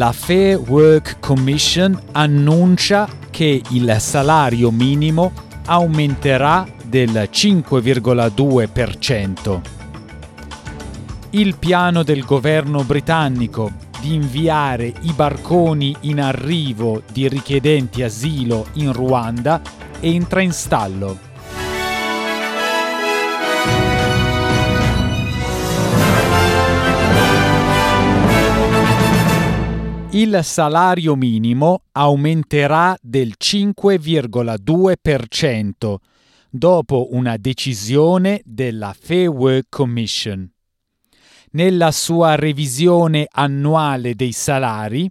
La Fair Work Commission annuncia che il salario minimo aumenterà del 5,2%. Il piano del governo britannico di inviare i barconi in arrivo di richiedenti asilo in Ruanda entra in stallo. Il salario minimo aumenterà del 5,2% dopo una decisione della Fair Work Commission. Nella sua revisione annuale dei salari,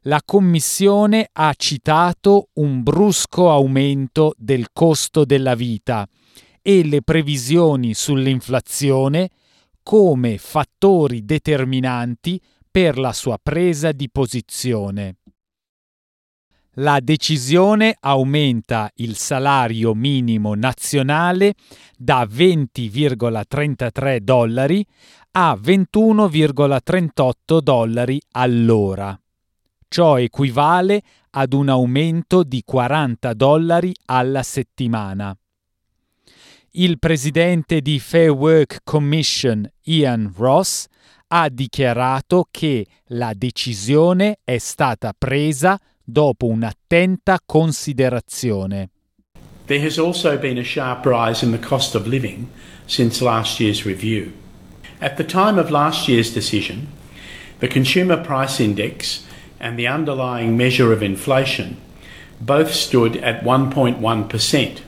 la Commissione ha citato un brusco aumento del costo della vita e le previsioni sull'inflazione come fattori determinanti per la sua presa di posizione. La decisione aumenta il salario minimo nazionale da 20,33 dollari a 21,38 dollari all'ora. Ciò equivale ad un aumento di 40 dollari alla settimana. Il presidente di Fair Work Commission, Ian Ross, ha dichiarato che la decisione è stata presa dopo un'attenta considerazione. There has also been a sharp rise in the cost of living since last year's review. At the time of last year's decision, the Consumer Price Index and the underlying measure of inflation both stood at 1.1%.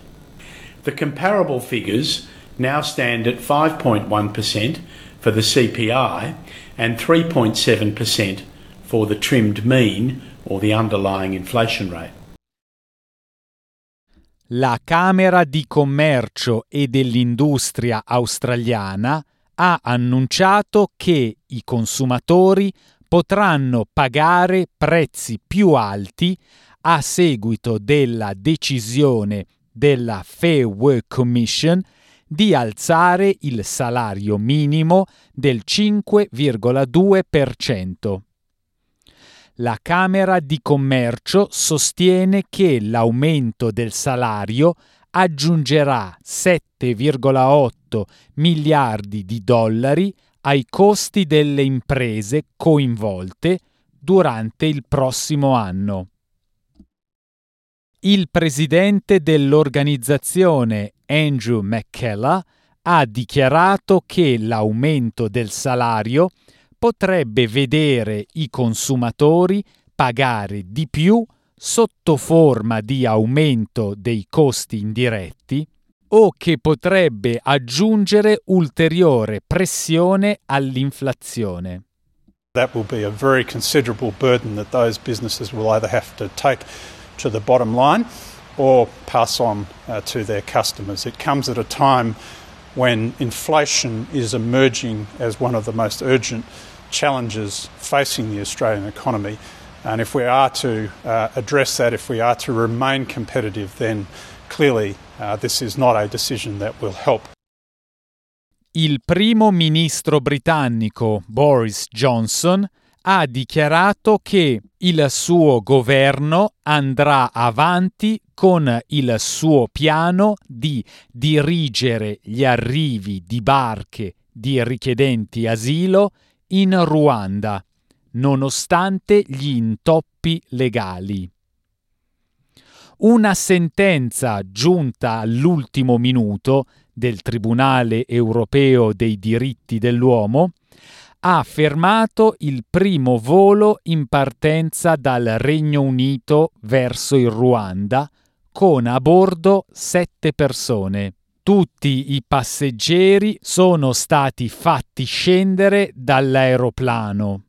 The comparable figures now stand at 5.1% for the CPI and 3.7% for the trimmed mean or the underlying inflation rate. La Camera di Commercio e dell'Industria australiana ha annunciato che i consumatori potranno pagare prezzi più alti a seguito della decisione della Fair Work Commission di alzare il salario minimo del 5,2%. La Camera di Commercio sostiene che l'aumento del salario aggiungerà 7,8 miliardi di dollari ai costi delle imprese coinvolte durante il prossimo anno. Il presidente dell'organizzazione Andrew McKellar ha dichiarato che l'aumento del salario potrebbe vedere i consumatori pagare di più sotto forma di aumento dei costi indiretti o che potrebbe aggiungere ulteriore pressione all'inflazione. That will be a very considerable burden that those businesses will either have to take to the bottom line or pass on uh, to their customers. It comes at a time when inflation is emerging as one of the most urgent challenges facing the Australian economy. And if we are to uh, address that, if we are to remain competitive, then clearly uh, this is not a decision that will help. Il primo ministro britannico Boris Johnson ha dichiarato che il suo governo andrà avanti con il suo piano di dirigere gli arrivi di barche di richiedenti asilo in Ruanda, nonostante gli intoppi legali. Una sentenza giunta all'ultimo minuto del Tribunale europeo dei diritti dell'uomo ha fermato il primo volo in partenza dal Regno Unito verso il Ruanda con a bordo sette persone. Tutti i passeggeri sono stati fatti scendere dall'aeroplano.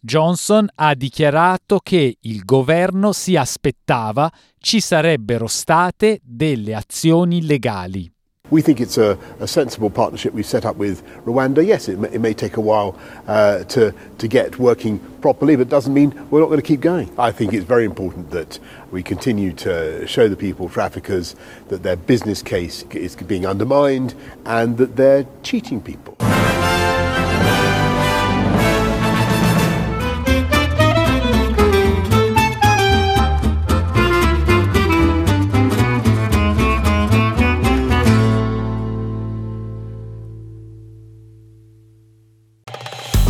Johnson ha dichiarato che il governo si aspettava ci sarebbero state delle azioni legali. We think it's a, a, sensible partnership we've set up with Rwanda. Yes, it may, it may take a while uh, to, to get working properly, but doesn't mean we're not going to keep going. I think it's very important that we continue to show the people, traffickers, that their business case is being undermined and that they're cheating people.